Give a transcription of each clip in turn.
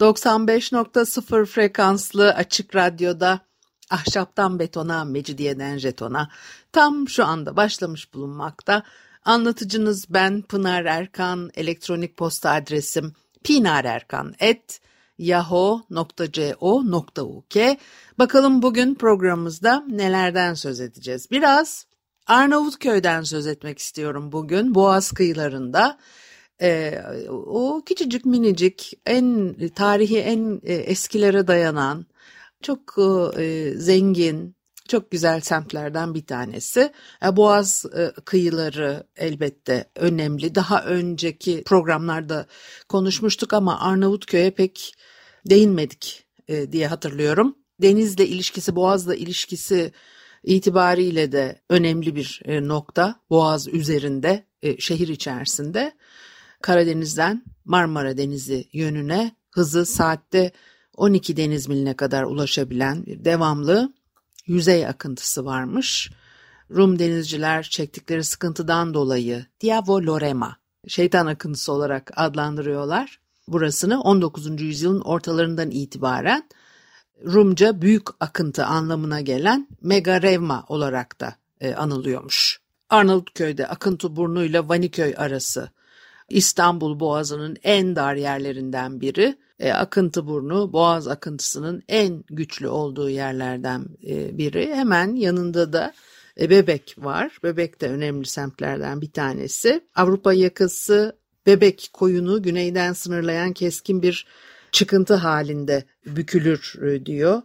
95.0 frekanslı açık radyoda ahşaptan betona, mecidiyeden jetona tam şu anda başlamış bulunmakta. Anlatıcınız ben Pınar Erkan, elektronik posta adresim pinarerkan.yahoo.co.uk Bakalım bugün programımızda nelerden söz edeceğiz? Biraz Arnavutköy'den söz etmek istiyorum bugün. Boğaz kıyılarında e, o küçücük minicik en tarihi en e, eskilere dayanan çok e, zengin çok güzel semtlerden bir tanesi. E, Boğaz e, kıyıları elbette önemli. Daha önceki programlarda konuşmuştuk ama Arnavutköy'e pek değinmedik e, diye hatırlıyorum. Denizle ilişkisi, Boğaz'la ilişkisi itibariyle de önemli bir nokta. Boğaz üzerinde, şehir içerisinde. Karadeniz'den Marmara Denizi yönüne hızı saatte 12 deniz miline kadar ulaşabilen bir devamlı yüzey akıntısı varmış. Rum denizciler çektikleri sıkıntıdan dolayı Diavo Lorema, şeytan akıntısı olarak adlandırıyorlar. Burasını 19. yüzyılın ortalarından itibaren Rumca büyük akıntı anlamına gelen Megarevma olarak da e, anılıyormuş. Arnavutköy'de akıntı burnuyla Vaniköy arası İstanbul Boğazı'nın en dar yerlerinden biri. E, akıntı burnu Boğaz akıntısının en güçlü olduğu yerlerden e, biri. Hemen yanında da e, Bebek var. Bebek de önemli semtlerden bir tanesi. Avrupa yakası Bebek koyunu güneyden sınırlayan keskin bir çıkıntı halinde bükülür e, diyor.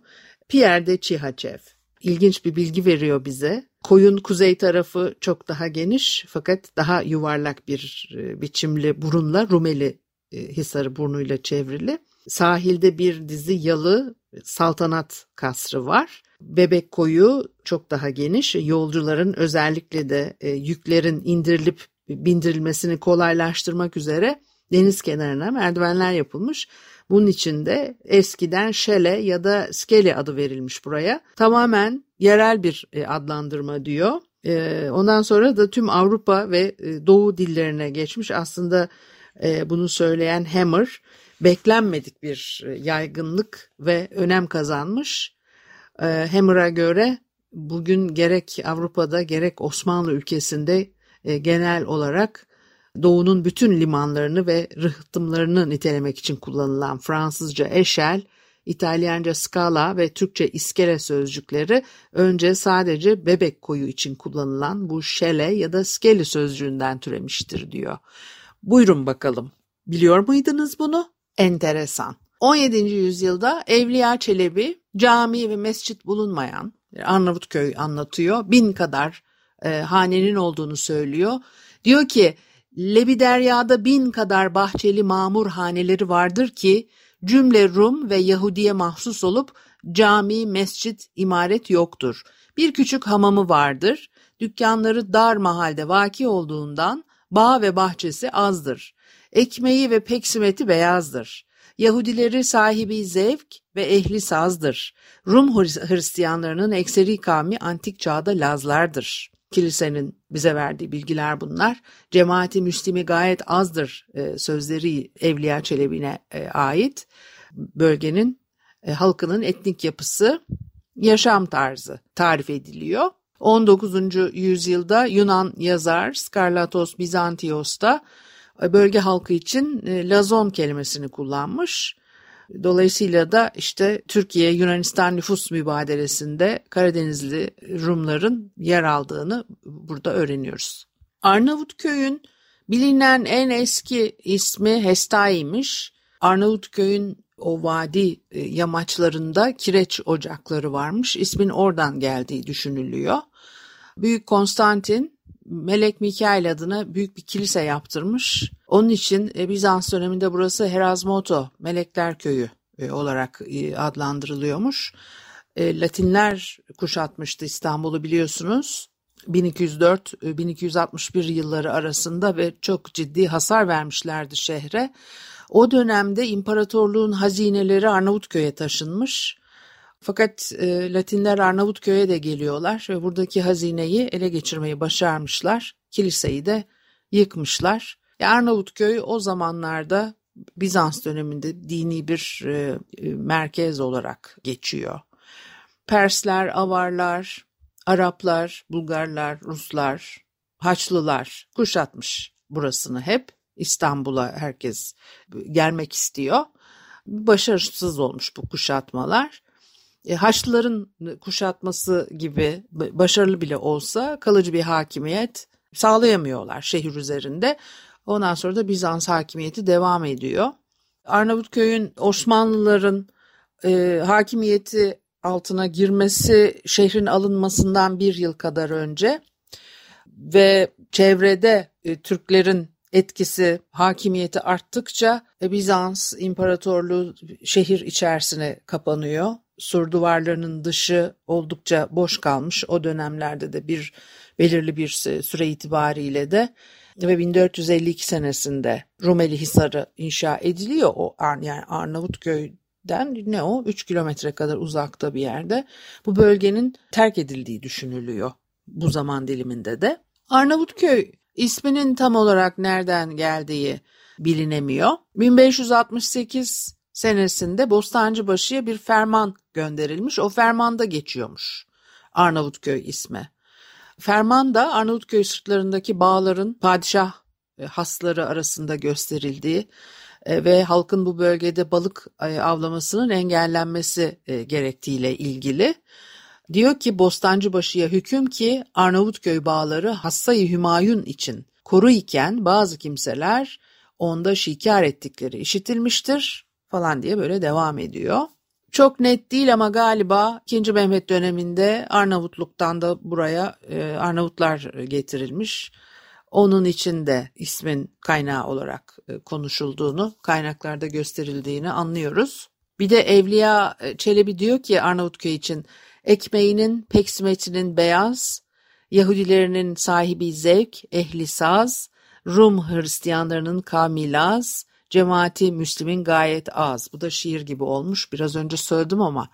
Pierre de Çihaçev. İlginç bir bilgi veriyor bize. Koyun kuzey tarafı çok daha geniş fakat daha yuvarlak bir e, biçimli burunla Rumeli e, Hisarı burnuyla çevrili. Sahilde bir dizi yalı saltanat kasrı var. Bebek koyu çok daha geniş. Yolcuların özellikle de e, yüklerin indirilip bindirilmesini kolaylaştırmak üzere deniz kenarına merdivenler yapılmış. Bunun için de eskiden şele ya da skele adı verilmiş buraya. Tamamen yerel bir e, adlandırma diyor. E, ondan sonra da tüm Avrupa ve e, Doğu dillerine geçmiş. Aslında bunu söyleyen Hammer beklenmedik bir yaygınlık ve önem kazanmış. Hammer'a göre bugün gerek Avrupa'da gerek Osmanlı ülkesinde genel olarak Doğu'nun bütün limanlarını ve rıhtımlarını nitelemek için kullanılan Fransızca eşel, İtalyanca skala ve Türkçe iskele sözcükleri önce sadece bebek koyu için kullanılan bu şele ya da skeli sözcüğünden türemiştir diyor. Buyurun bakalım. Biliyor muydunuz bunu? Enteresan. 17. yüzyılda Evliya Çelebi cami ve mescit bulunmayan Arnavutköy anlatıyor. Bin kadar e, hanenin olduğunu söylüyor. Diyor ki Lebiderya'da bin kadar bahçeli mamur haneleri vardır ki cümle Rum ve Yahudiye mahsus olup cami, mescit, imaret yoktur. Bir küçük hamamı vardır. Dükkanları dar mahalde vaki olduğundan bağ ve bahçesi azdır. Ekmeği ve peksimeti beyazdır. Yahudileri sahibi zevk ve ehli sazdır. Rum Hristiyanlarının ekseri kavmi antik çağda Lazlardır. Kilisenin bize verdiği bilgiler bunlar. Cemaati Müslimi gayet azdır e, sözleri Evliya Çelebi'ne e, ait. Bölgenin e, halkının etnik yapısı, yaşam tarzı tarif ediliyor. 19. yüzyılda Yunan yazar Skarlatos Bizantios da bölge halkı için lazon kelimesini kullanmış. Dolayısıyla da işte Türkiye-Yunanistan nüfus mübadelesinde Karadenizli Rumların yer aldığını burada öğreniyoruz. Arnavutköy'ün bilinen en eski ismi Hestai'ymiş. Arnavutköy'ün o vadi e, yamaçlarında kireç ocakları varmış. İsmin oradan geldiği düşünülüyor. Büyük Konstantin Melek Mikail adına büyük bir kilise yaptırmış. Onun için e, Bizans döneminde burası Herazmoto, Melekler Köyü e, olarak e, adlandırılıyormuş. Latinler kuşatmıştı İstanbul'u biliyorsunuz. 1204-1261 yılları arasında ve çok ciddi hasar vermişlerdi şehre. O dönemde imparatorluğun hazineleri Arnavutköy'e taşınmış. Fakat e, Latinler Arnavutköy'e de geliyorlar ve buradaki hazineyi ele geçirmeyi başarmışlar. Kiliseyi de yıkmışlar. E, Arnavutköy o zamanlarda Bizans döneminde dini bir e, e, merkez olarak geçiyor. Persler, Avarlar, Araplar, Bulgarlar, Ruslar, Haçlılar kuşatmış burasını hep. İstanbul'a herkes gelmek istiyor. Başarısız olmuş bu kuşatmalar. E, Haçlıların kuşatması gibi başarılı bile olsa kalıcı bir hakimiyet sağlayamıyorlar şehir üzerinde. Ondan sonra da Bizans hakimiyeti devam ediyor. Arnavutköy'ün Osmanlıların e, hakimiyeti altına girmesi şehrin alınmasından bir yıl kadar önce ve çevrede e, Türklerin etkisi, hakimiyeti arttıkça e, Bizans İmparatorluğu şehir içerisine kapanıyor. Sur duvarlarının dışı oldukça boş kalmış. O dönemlerde de bir belirli bir süre itibariyle de ve 1452 senesinde Rumeli Hisarı inşa ediliyor. O yani Arnavutköy'den ne o 3 kilometre kadar uzakta bir yerde. Bu bölgenin terk edildiği düşünülüyor bu zaman diliminde de. Arnavutköy isminin tam olarak nereden geldiği bilinemiyor. 1568 senesinde Bostancıbaşı'ya bir ferman gönderilmiş. O fermanda geçiyormuş Arnavutköy ismi. Ferman da Arnavutköy sırtlarındaki bağların padişah e, hasları arasında gösterildiği e, ve halkın bu bölgede balık e, avlamasının engellenmesi gerektiğiyle ilgili. Diyor ki Bostancıbaşı'ya hüküm ki Arnavutköy bağları Hassayı Hümayun için koru iken bazı kimseler onda şikar ettikleri işitilmiştir falan diye böyle devam ediyor. Çok net değil ama galiba 2. Mehmet döneminde Arnavutluk'tan da buraya e, Arnavutlar getirilmiş. Onun için de ismin kaynağı olarak e, konuşulduğunu, kaynaklarda gösterildiğini anlıyoruz. Bir de Evliya e, Çelebi diyor ki Arnavutköy için ekmeğinin, peksimetinin beyaz, Yahudilerinin sahibi zevk, ehli saz, Rum Hristiyanlarının kamilaz, cemaati Müslim'in gayet az. Bu da şiir gibi olmuş. Biraz önce söyledim ama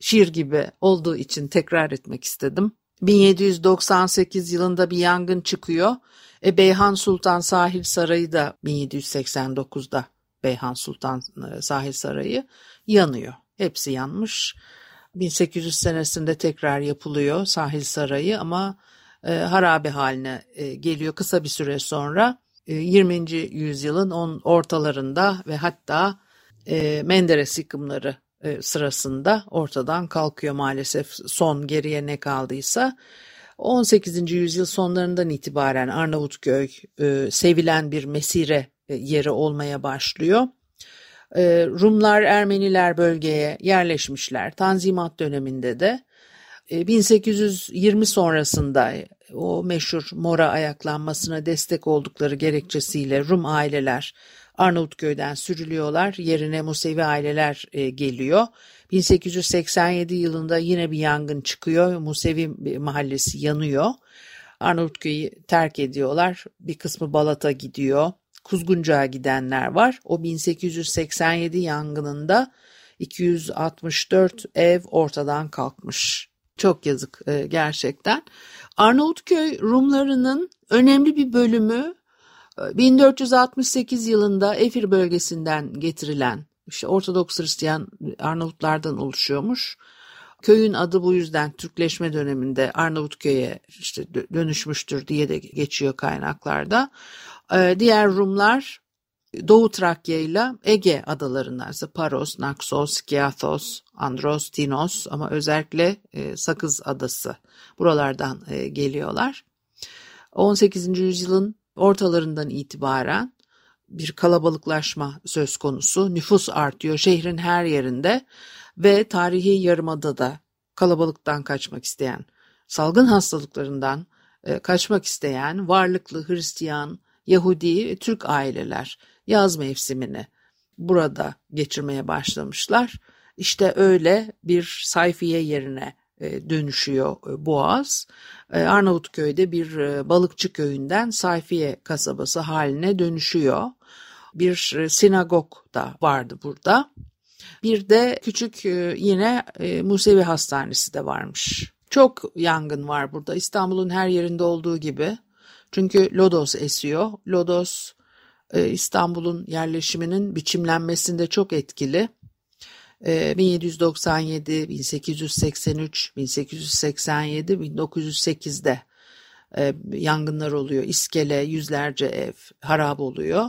şiir gibi olduğu için tekrar etmek istedim. 1798 yılında bir yangın çıkıyor. E, Beyhan Sultan Sahil Sarayı da 1789'da Beyhan Sultan e, Sahil Sarayı yanıyor. Hepsi yanmış. 1800 senesinde tekrar yapılıyor Sahil Sarayı ama e, harabe haline e, geliyor kısa bir süre sonra. 20. E, yüzyılın on ortalarında ve hatta e, Menderes yıkımları e, sırasında ortadan kalkıyor maalesef son geriye ne kaldıysa. 18. yüzyıl sonlarından itibaren Arnavutköy sevilen bir mesire yeri olmaya başlıyor. Rumlar, Ermeniler bölgeye yerleşmişler. Tanzimat döneminde de 1820 sonrasında o meşhur Mora ayaklanmasına destek oldukları gerekçesiyle Rum aileler Arnavutköy'den sürülüyorlar. Yerine Musevi aileler e, geliyor. 1887 yılında yine bir yangın çıkıyor. Musevi mahallesi yanıyor. Arnavutköy'ü terk ediyorlar. Bir kısmı Balat'a gidiyor. Kuzguncağa gidenler var. O 1887 yangınında 264 ev ortadan kalkmış. Çok yazık e, gerçekten. Arnavutköy Rumlarının önemli bir bölümü 1468 e, yılında Efir bölgesinden getirilen işte Ortodoks Hristiyan Arnavutlardan oluşuyormuş. Köyün adı bu yüzden Türkleşme döneminde Arnavutköy'e işte dönüşmüştür diye de geçiyor kaynaklarda. E, diğer Rumlar Doğu Trakya ile Ege adalarından ise Paros, Naxos, Kiathos, Andros, Tinos ama özellikle e, Sakız Adası buralardan e, geliyorlar. 18. yüzyılın ortalarından itibaren bir kalabalıklaşma söz konusu. Nüfus artıyor şehrin her yerinde ve tarihi yarımadada kalabalıktan kaçmak isteyen, salgın hastalıklarından e, kaçmak isteyen varlıklı Hristiyan, Yahudi, Türk aileler yaz mevsimini burada geçirmeye başlamışlar. İşte öyle bir sayfiye yerine e, dönüşüyor e, Boğaz. E, Arnavutköy'de bir balıkçı köyünden sayfiye kasabası haline dönüşüyor. Bir sinagog da vardı burada. Bir de küçük yine Musevi Hastanesi de varmış. Çok yangın var burada İstanbul'un her yerinde olduğu gibi. Çünkü lodos esiyor. Lodos İstanbul'un yerleşiminin biçimlenmesinde çok etkili. 1797, 1883, 1887, 1908'de yangınlar oluyor. İskele, yüzlerce ev harap oluyor.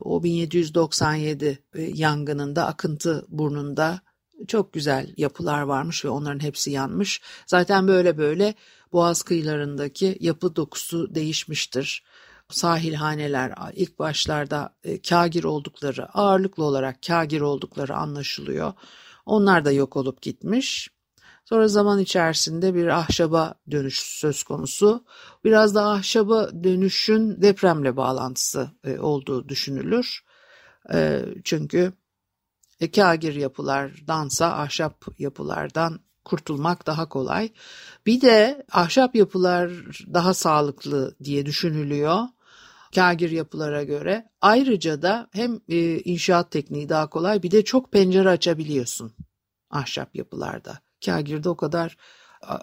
O 1797 e, yangınında akıntı burnunda çok güzel yapılar varmış ve onların hepsi yanmış. Zaten böyle böyle Boğaz kıyılarındaki yapı dokusu değişmiştir sahilhaneler ilk başlarda e, kagir oldukları, ağırlıklı olarak kagir oldukları anlaşılıyor. Onlar da yok olup gitmiş. Sonra zaman içerisinde bir ahşaba dönüş söz konusu. Biraz da ahşaba dönüşün depremle bağlantısı e, olduğu düşünülür. E, çünkü e, kagir yapılardansa ahşap yapılardan kurtulmak daha kolay. Bir de ahşap yapılar daha sağlıklı diye düşünülüyor kagir yapılara göre. Ayrıca da hem e, inşaat tekniği daha kolay bir de çok pencere açabiliyorsun ahşap yapılarda. Kagirde o kadar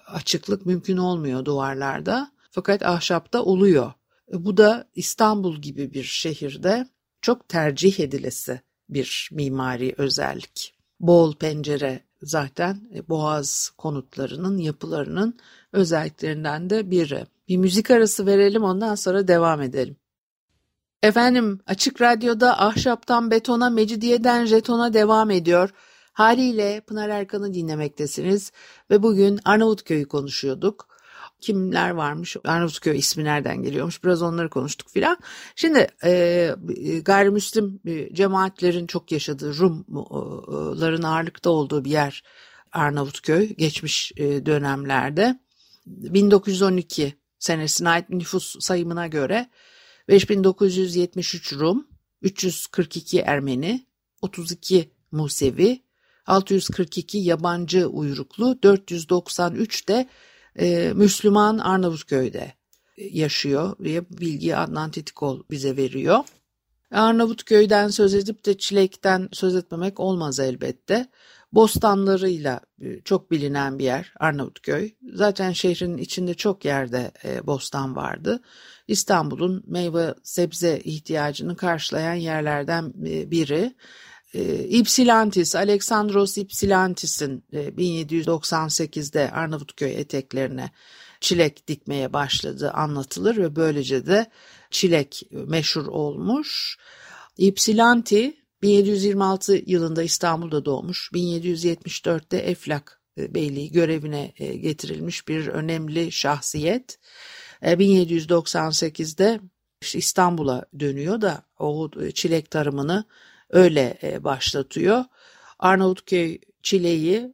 açıklık mümkün olmuyor duvarlarda. Fakat ahşapta oluyor. E, bu da İstanbul gibi bir şehirde çok tercih edilesi bir mimari özellik. Bol pencere zaten e, boğaz konutlarının yapılarının özelliklerinden de biri. Bir müzik arası verelim ondan sonra devam edelim. Efendim Açık Radyo'da ahşaptan betona, mecidiyeden jetona devam ediyor. Haliyle Pınar Erkan'ı dinlemektesiniz ve bugün Arnavutköy'ü konuşuyorduk. Kimler varmış, Arnavutköy ismi nereden geliyormuş biraz onları konuştuk filan. Şimdi e, gayrimüslim e, cemaatlerin çok yaşadığı Rumların ağırlıkta olduğu bir yer Arnavutköy geçmiş e, dönemlerde. 1912 senesine ait nüfus sayımına göre 5973 Rum, 342 Ermeni, 32 Musevi, 642 yabancı uyruklu, 493 de e, Müslüman Arnavutköy'de yaşıyor diye bilgi Adnan Titikol bize veriyor. Arnavutköy'den söz edip de Çilek'ten söz etmemek olmaz elbette. Bostanlarıyla e, çok bilinen bir yer Arnavutköy. Zaten şehrin içinde çok yerde e, bostan vardı. İstanbul'un meyve sebze ihtiyacını karşılayan yerlerden e, biri. Ypsilantis, Alexandros Ypsilantis'in 1798'de Arnavutköy eteklerine çilek dikmeye başladığı anlatılır ve böylece de çilek meşhur olmuş. Ypsilanti 1726 yılında İstanbul'da doğmuş. 1774'te Eflak e, Beyliği görevine e, getirilmiş bir önemli şahsiyet. 1798'de e, İstanbul'a dönüyor da o çilek tarımını öyle başlatıyor. Arnavutköy çileği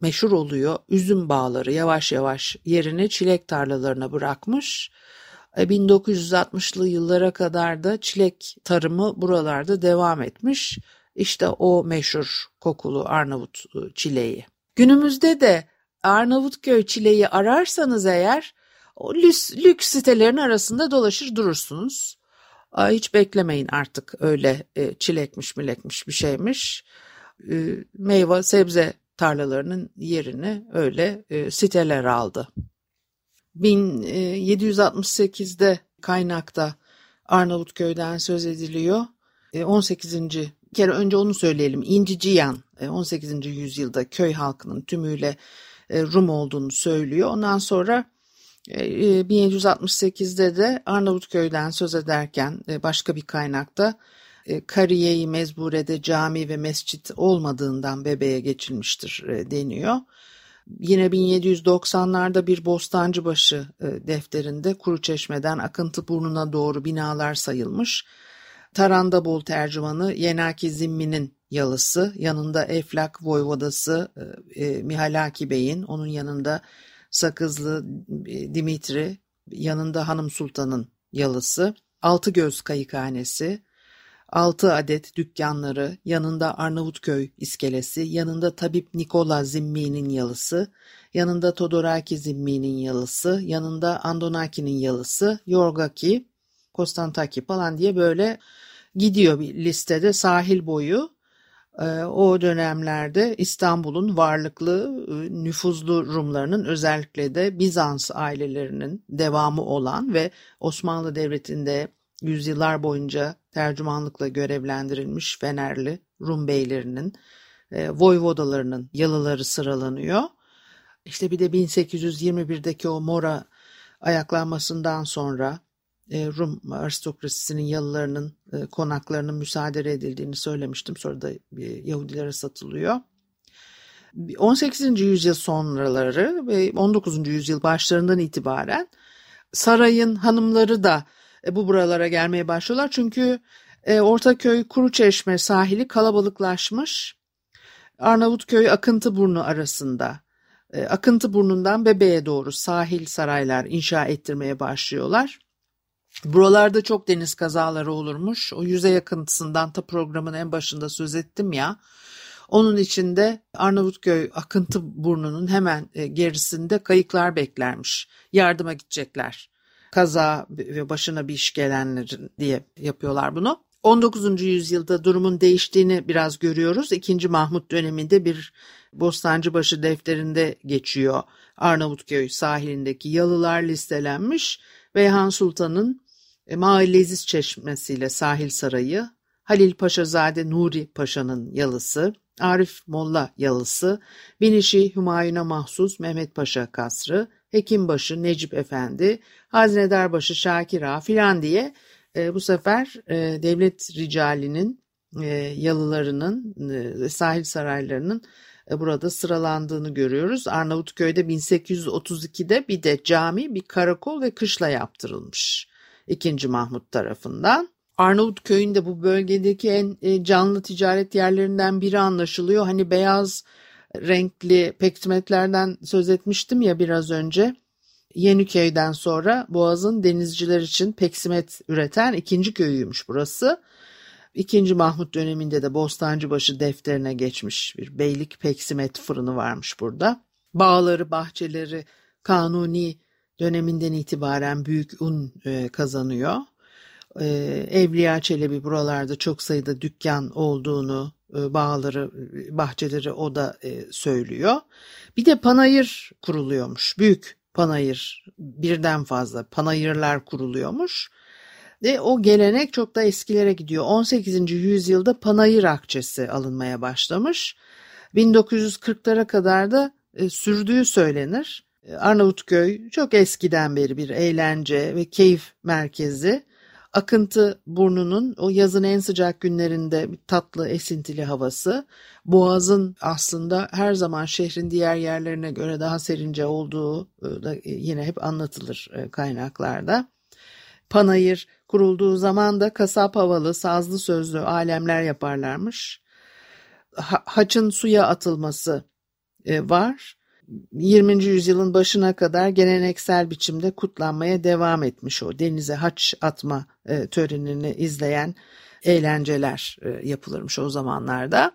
meşhur oluyor. Üzüm bağları yavaş yavaş yerini çilek tarlalarına bırakmış. 1960'lı yıllara kadar da çilek tarımı buralarda devam etmiş. İşte o meşhur kokulu Arnavut ıı, çileği. Günümüzde de Arnavutköy çileği ararsanız eğer o lüks, lüks sitelerin arasında dolaşır durursunuz. Hiç beklemeyin artık öyle e, çilekmiş milekmiş bir şeymiş. Meyve sebze tarlalarının yerini öyle e, siteler aldı. 1768'de kaynakta Arnavutköy'den söz ediliyor. 18. E, kere önce onu söyleyelim. İnciciyan 18. E, yüzyılda köy halkının tümüyle e, Rum olduğunu söylüyor. Ondan sonra 1768'de de Arnavutköy'den söz ederken başka bir kaynakta Kariye-i Mezbure'de cami ve mescit olmadığından bebeğe geçilmiştir deniyor. Yine 1790'larda bir Bostancıbaşı e, defterinde Kuruçeşme'den Akıntı Burnu'na doğru binalar sayılmış. Tarandabol tercümanı Yenaki Zimmi'nin yalısı, yanında Eflak Voyvodası e, e, Mihalaki Bey'in, onun yanında Sakızlı e, Dimitri, yanında Hanım Sultan'ın yalısı, Altıgöz Kayıkhanesi, 6 adet dükkanları, yanında Arnavutköy iskelesi, yanında Tabip Nikola Zimmi'nin yalısı, yanında Todoraki Zimmi'nin yalısı, yanında Andonaki'nin yalısı, Yorgaki, Konstantaki falan diye böyle gidiyor bir listede sahil boyu. Ee, o dönemlerde İstanbul'un varlıklı, e, nüfuzlu Rumlarının özellikle de Bizans ailelerinin devamı olan ve Osmanlı Devleti'nde yüzyıllar boyunca tercümanlıkla görevlendirilmiş Fenerli Rum beylerinin, e, voyvodalarının yalıları sıralanıyor. İşte bir de 1821'deki o Mora ayaklanmasından sonra e, Rum aristokrasisinin yalılarının e, konaklarının müsaade edildiğini söylemiştim. Sonra da Yahudilere satılıyor. 18. yüzyıl sonraları ve 19. yüzyıl başlarından itibaren sarayın hanımları da e, bu buralara gelmeye başlıyorlar. Çünkü Ortaköy Kuruçeşme sahili kalabalıklaşmış. Arnavutköy Akıntıburnu arasında Akıntı burnundan Bebe'ye doğru sahil saraylar inşa ettirmeye başlıyorlar. Buralarda çok deniz kazaları olurmuş. O yüzey akıntısından ta programın en başında söz ettim ya. Onun içinde Arnavutköy akıntı burnunun hemen e, gerisinde kayıklar beklermiş. Yardıma gidecekler. Kaza ve başına bir iş gelenlerin diye yapıyorlar bunu. 19. yüzyılda durumun değiştiğini biraz görüyoruz. İkinci Mahmut döneminde bir Bostancıbaşı defterinde geçiyor. Arnavutköy sahilindeki yalılar listelenmiş. Beyhan Sultan'ın e, Mahallesiz Çeşmesi'yle Sahil Sarayı, Halil Paşazade Nuri Paşa'nın yalısı, Arif Molla yalısı, Binişi Hümayun'a mahsus Mehmet Paşa kasrı, Hekimbaşı Necip Efendi, Hazinedarbaşı Şakir Ağa filan diye e, bu sefer e, devlet ricalinin e, yalılarının e, sahil saraylarının e, burada sıralandığını görüyoruz. Arnavutköy'de 1832'de bir de cami, bir karakol ve kışla yaptırılmış. 2. Mahmut tarafından. Arnavutköy'ün de bu bölgedeki en e, canlı ticaret yerlerinden biri anlaşılıyor. Hani beyaz renkli peksimetlerden söz etmiştim ya biraz önce. Yeniköy'den sonra Boğaz'ın denizciler için peksimet üreten ikinci köyüymüş burası. İkinci Mahmut döneminde de Bostancıbaşı defterine geçmiş bir beylik peksimet fırını varmış burada. Bağları, bahçeleri kanuni döneminden itibaren büyük un e, kazanıyor. E, Evliya Çelebi buralarda çok sayıda dükkan olduğunu, bağları, bahçeleri o da e, söylüyor. Bir de panayır kuruluyormuş. Büyük panayır, birden fazla panayırlar kuruluyormuş. Ve o gelenek çok da eskilere gidiyor. 18. yüzyılda panayır akçesi alınmaya başlamış. 1940'lara kadar da e, sürdüğü söylenir. Arnavutköy çok eskiden beri bir eğlence ve keyif merkezi. Akıntı burnunun o yazın en sıcak günlerinde tatlı esintili havası. Boğaz'ın aslında her zaman şehrin diğer yerlerine göre daha serince olduğu e, da yine hep anlatılır e, kaynaklarda. Panayır kurulduğu zaman da kasap havalı, sazlı sözlü alemler yaparlarmış. Ha, haçın suya atılması e, var. 20. yüzyılın başına kadar geleneksel biçimde kutlanmaya devam etmiş o denize haç atma e, törenini izleyen eğlenceler e, yapılırmış o zamanlarda.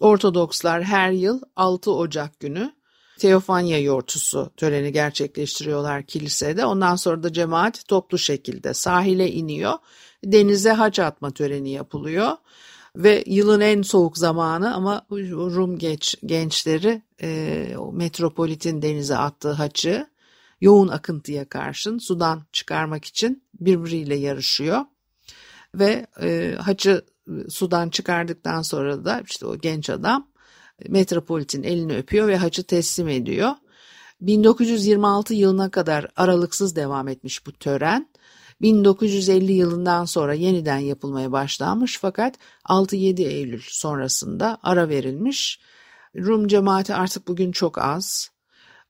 Ortodokslar her yıl 6 Ocak günü Teofanya yortusu töreni gerçekleştiriyorlar kilisede. Ondan sonra da cemaat toplu şekilde sahile iniyor. Denize haç atma töreni yapılıyor ve yılın en soğuk zamanı ama Rum genç, gençleri e, metropolitin denize attığı haçı yoğun akıntıya karşın sudan çıkarmak için birbiriyle yarışıyor ve e, haçı sudan çıkardıktan sonra da işte o genç adam metropolitin elini öpüyor ve haçı teslim ediyor. 1926 yılına kadar aralıksız devam etmiş bu tören 1950 yılından sonra yeniden yapılmaya başlanmış fakat 6-7 Eylül sonrasında ara verilmiş. Rum cemaati artık bugün çok az.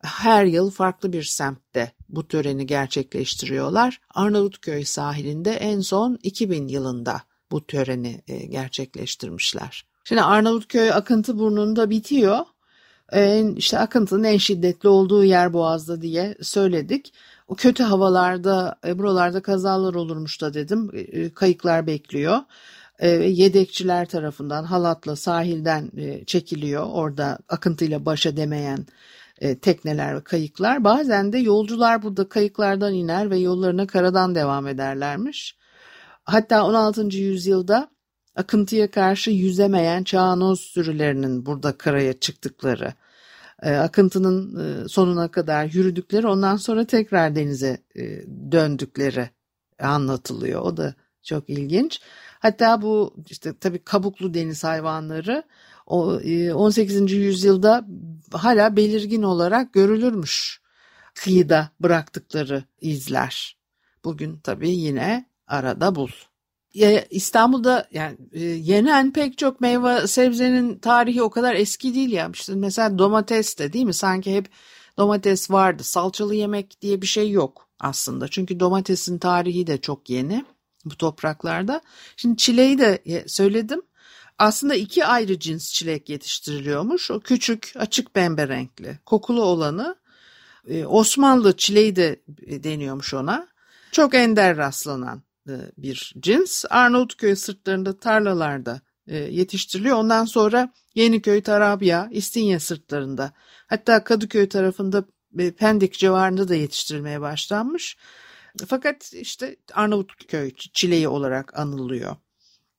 Her yıl farklı bir semtte bu töreni gerçekleştiriyorlar. Arnavutköy sahilinde en son 2000 yılında bu töreni e, gerçekleştirmişler. Şimdi Arnavutköy akıntı burnunda bitiyor. En, işte akıntının en şiddetli olduğu yer Boğaz'da diye söyledik. O kötü havalarda e, buralarda kazalar olurmuş da dedim. E, e, kayıklar bekliyor. e, yedekçiler tarafından halatla sahilden çekiliyor. Orada akıntıyla başa demeyen tekneler ve kayıklar. Bazen de yolcular burada kayıklardan iner ve yollarına karadan devam ederlermiş. Hatta 16. yüzyılda akıntıya karşı yüzemeyen çağanoz sürülerinin burada karaya çıktıkları, akıntının e, sonuna kadar yürüdükleri ondan sonra tekrar denize e, döndükleri anlatılıyor. O da çok ilginç. Hatta bu işte tabii kabuklu deniz hayvanları o 18. yüzyılda hala belirgin olarak görülürmüş kıyıda bıraktıkları izler. Bugün tabii yine arada bul. İstanbul'da yani yenen pek çok meyve sebzenin tarihi o kadar eski değil ya. İşte mesela domates de değil mi? Sanki hep domates vardı. Salçalı yemek diye bir şey yok aslında. Çünkü domatesin tarihi de çok yeni bu topraklarda. Şimdi çileği de söyledim. Aslında iki ayrı cins çilek yetiştiriliyormuş. O küçük, açık pembe renkli, kokulu olanı e, Osmanlı çileği de deniyormuş ona. Çok ender rastlanan e, bir cins. Arnavutköy sırtlarında tarlalarda e, yetiştiriliyor. Ondan sonra Yeniköy, Tarabya, İstinye sırtlarında hatta Kadıköy tarafında Pendik civarında da yetiştirilmeye başlanmış. Fakat işte Arnavutköy çileği olarak anılıyor.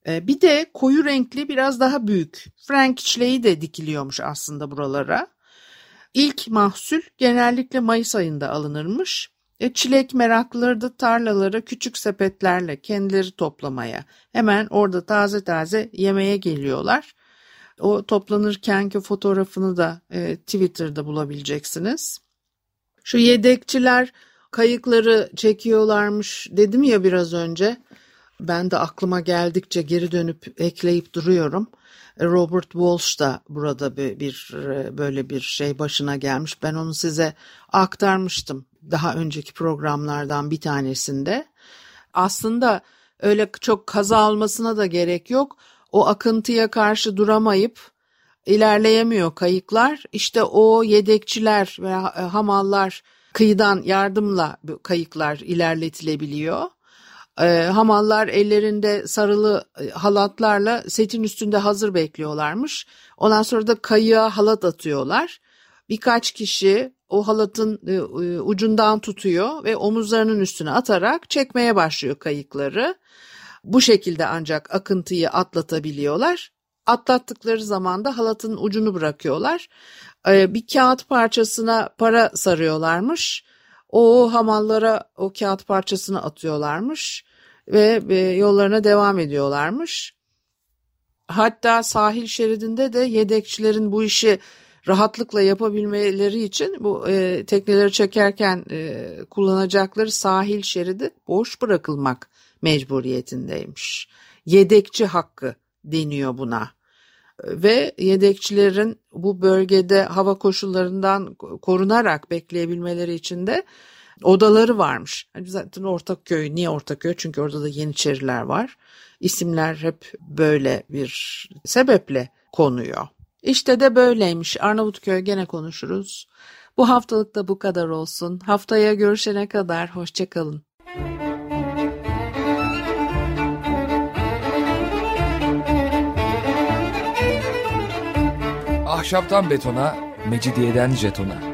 Bir de koyu renkli biraz daha büyük Frank çileği de dikiliyormuş aslında buralara. İlk mahsul genellikle Mayıs ayında alınırmış. E, çilek meraklıları da tarlalara küçük sepetlerle kendileri toplamaya hemen orada taze taze yemeye geliyorlar. O toplanırkenki fotoğrafını da e, Twitter'da bulabileceksiniz. Şu yedekçiler kayıkları çekiyorlarmış dedim ya biraz önce. Ben de aklıma geldikçe geri dönüp ekleyip duruyorum. Robert Walsh da burada bir, bir böyle bir şey başına gelmiş. Ben onu size aktarmıştım daha önceki programlardan bir tanesinde. Aslında öyle çok kaza olmasına da gerek yok. O akıntıya karşı duramayıp ilerleyemiyor kayıklar. İşte o yedekçiler ve hamallar kıyıdan yardımla kayıklar ilerletilebiliyor. E, hamallar ellerinde sarılı e, halatlarla setin üstünde hazır bekliyorlarmış. Ondan sonra da kayığa halat atıyorlar. Birkaç kişi o halatın e, e, ucundan tutuyor ve omuzlarının üstüne atarak çekmeye başlıyor kayıkları. Bu şekilde ancak akıntıyı atlatabiliyorlar. Atlattıkları zaman da halatın ucunu bırakıyorlar. E, bir kağıt parçasına para sarıyorlarmış. O hamallara o kağıt parçasını atıyorlarmış ve e, yollarına devam ediyorlarmış. Hatta sahil şeridinde de yedekçilerin bu işi rahatlıkla yapabilmeleri için bu e, tekneleri çekerken e, kullanacakları sahil şeridi boş bırakılmak mecburiyetindeymiş. Yedekçi hakkı deniyor buna ve yedekçilerin bu bölgede hava koşullarından korunarak bekleyebilmeleri için de odaları varmış. Hani zaten Ortaköy niye Ortaköy? Çünkü orada da Yeniçeriler var. İsimler hep böyle bir sebeple konuyor. İşte de böyleymiş. Arnavutköy gene konuşuruz. Bu haftalık da bu kadar olsun. Haftaya görüşene kadar hoşçakalın. Ahşaptan betona, mecidiyeden jetona.